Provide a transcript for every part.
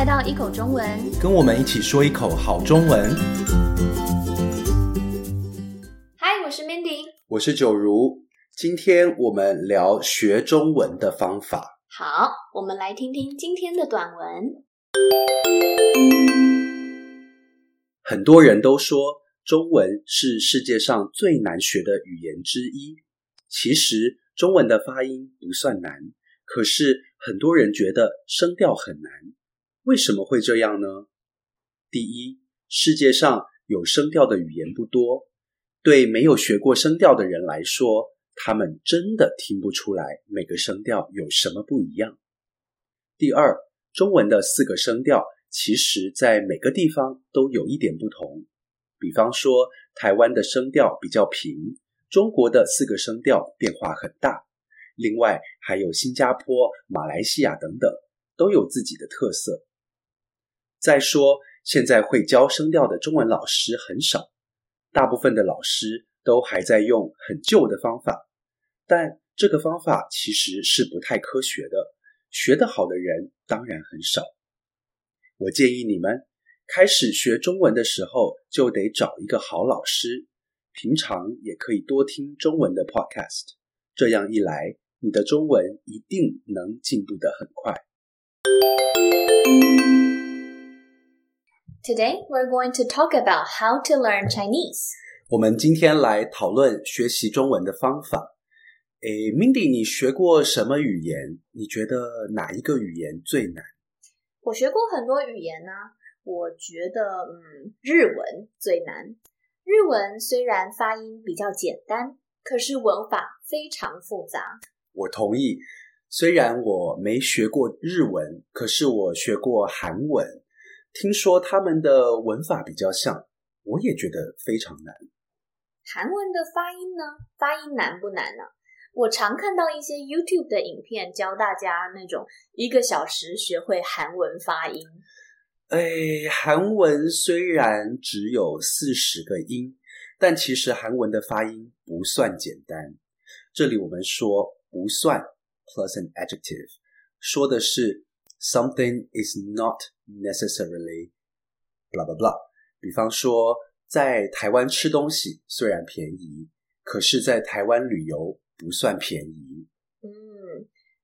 来到一口中文，跟我们一起说一口好中文。嗨，我是 Mandy，我是九如。今天我们聊学中文的方法。好，我们来听听今天的短文。很多人都说中文是世界上最难学的语言之一。其实中文的发音不算难，可是很多人觉得声调很难。为什么会这样呢？第一，世界上有声调的语言不多，对没有学过声调的人来说，他们真的听不出来每个声调有什么不一样。第二，中文的四个声调。其实，在每个地方都有一点不同。比方说，台湾的声调比较平，中国的四个声调变化很大。另外，还有新加坡、马来西亚等等，都有自己的特色。再说，现在会教声调的中文老师很少，大部分的老师都还在用很旧的方法。但这个方法其实是不太科学的，学得好的人当然很少。我建议你们开始学中文的时候，就得找一个好老师。平常也可以多听中文的 podcast，这样一来，你的中文一定能进步的很快。Today we're going to talk about how to learn Chinese。我们今天来讨论学习中文的方法。诶，Mindy，你学过什么语言？你觉得哪一个语言最难？我学过很多语言呢，我觉得嗯，日文最难。日文虽然发音比较简单，可是文法非常复杂。我同意，虽然我没学过日文，可是我学过韩文，听说他们的文法比较像，我也觉得非常难。韩文的发音呢？发音难不难呢？我常看到一些 YouTube 的影片，教大家那种一个小时学会韩文发音。哎，韩文虽然只有四十个音，但其实韩文的发音不算简单。这里我们说不算 plus an adjective，说的是 something is not necessarily blah blah blah。比方说，在台湾吃东西虽然便宜，可是在台湾旅游。不算便宜。嗯，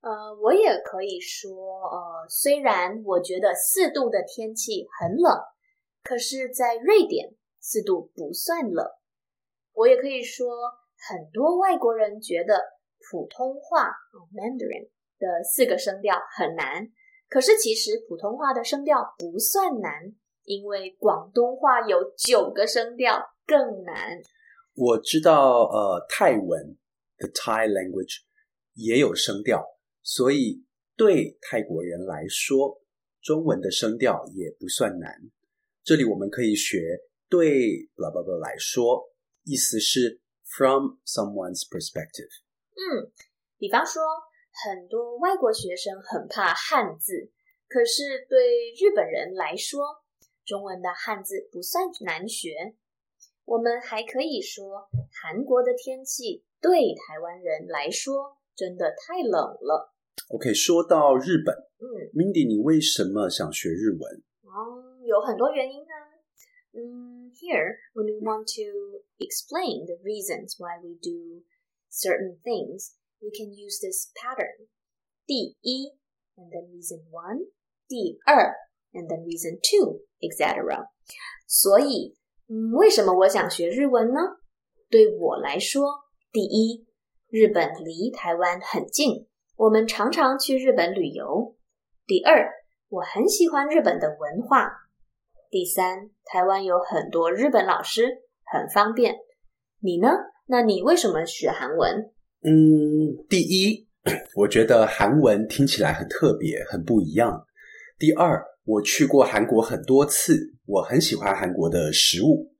呃，我也可以说，呃，虽然我觉得四度的天气很冷，可是，在瑞典四度不算冷。我也可以说，很多外国人觉得普通话 （Mandarin） 的四个声调很难，可是其实普通话的声调不算难，因为广东话有九个声调更难。我知道，呃，泰文。The Thai language 也有声调，所以对泰国人来说，中文的声调也不算难。这里我们可以学对 blah blah blah 来说，意思是 from someone's perspective。嗯，比方说，很多外国学生很怕汉字，可是对日本人来说，中文的汉字不算难学。我们还可以说，韩国的天气。对台湾人来说，真的太冷了。OK，说到日本，嗯，Mindy，你为什么想学日文？哦，有很多原因呢。嗯，Here when we want to explain the reasons why we do certain things, we can use this pattern. 第一，and then reason one. 第二，and then reason two, etc. 所以，嗯，为什么我想学日文呢？对我来说。第一，日本离台湾很近，我们常常去日本旅游。第二，我很喜欢日本的文化。第三，台湾有很多日本老师，很方便。你呢？那你为什么学韩文？嗯，第一，我觉得韩文听起来很特别，很不一样。第二，我去过韩国很多次，我很喜欢韩国的食物。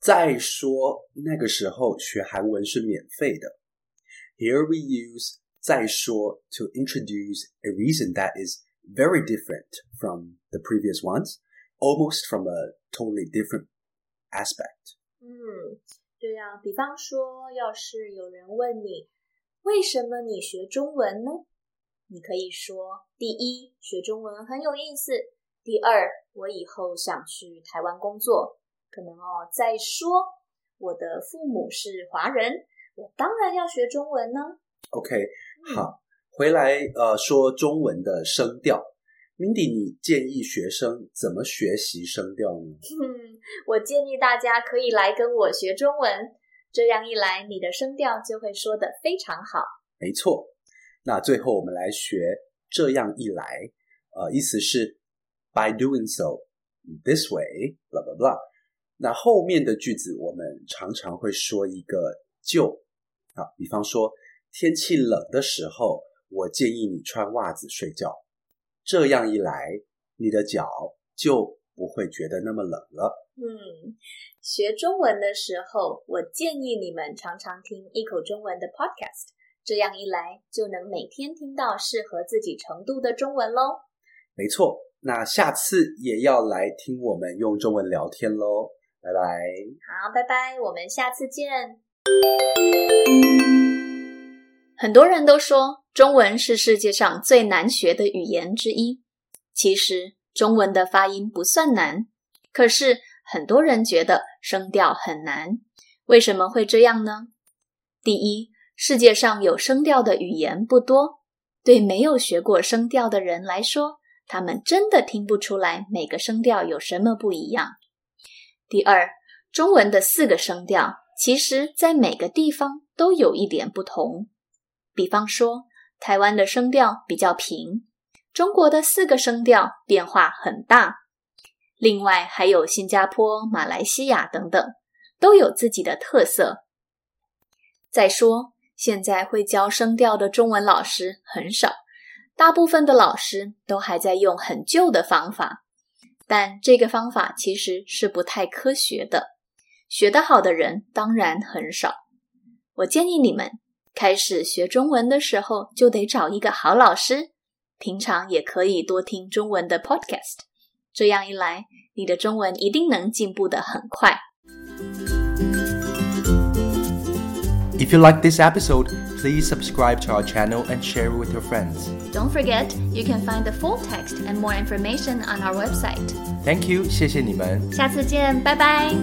再说那个时候学韩文是免费的。Here we use 再说 to introduce a reason that is very different from the previous ones, almost from a totally different aspect. 嗯，对呀、啊。比方说，要是有人问你为什么你学中文呢？你可以说：第一，学中文很有意思；第二，我以后想去台湾工作，可能哦。再说，我的父母是华人，我当然要学中文呢。OK，好，回来呃，说中文的声调。Mindy，你建议学生怎么学习声调呢？嗯，我建议大家可以来跟我学中文，这样一来，你的声调就会说得非常好。没错，那最后我们来学这样一来，呃，意思是 by doing so this way，blah blah blah。那后面的句子我们常常会说一个就，啊，比方说天气冷的时候，我建议你穿袜子睡觉。这样一来，你的脚就不会觉得那么冷了。嗯，学中文的时候，我建议你们常常听一口中文的 podcast，这样一来就能每天听到适合自己程度的中文喽。没错，那下次也要来听我们用中文聊天喽。拜拜。好，拜拜，我们下次见。很多人都说。中文是世界上最难学的语言之一。其实，中文的发音不算难，可是很多人觉得声调很难。为什么会这样呢？第一，世界上有声调的语言不多，对没有学过声调的人来说，他们真的听不出来每个声调有什么不一样。第二，中文的四个声调，其实在每个地方都有一点不同。比方说。台湾的声调比较平，中国的四个声调变化很大。另外还有新加坡、马来西亚等等，都有自己的特色。再说，现在会教声调的中文老师很少，大部分的老师都还在用很旧的方法，但这个方法其实是不太科学的，学得好的人当然很少。我建议你们。开始学中文的时候，就得找一个好老师。平常也可以多听中文的 podcast，这样一来，你的中文一定能进步的很快。If you like this episode, please subscribe to our channel and share it with your friends. Don't forget, you can find the full text and more information on our website. Thank you，谢谢你们。下次见，拜拜。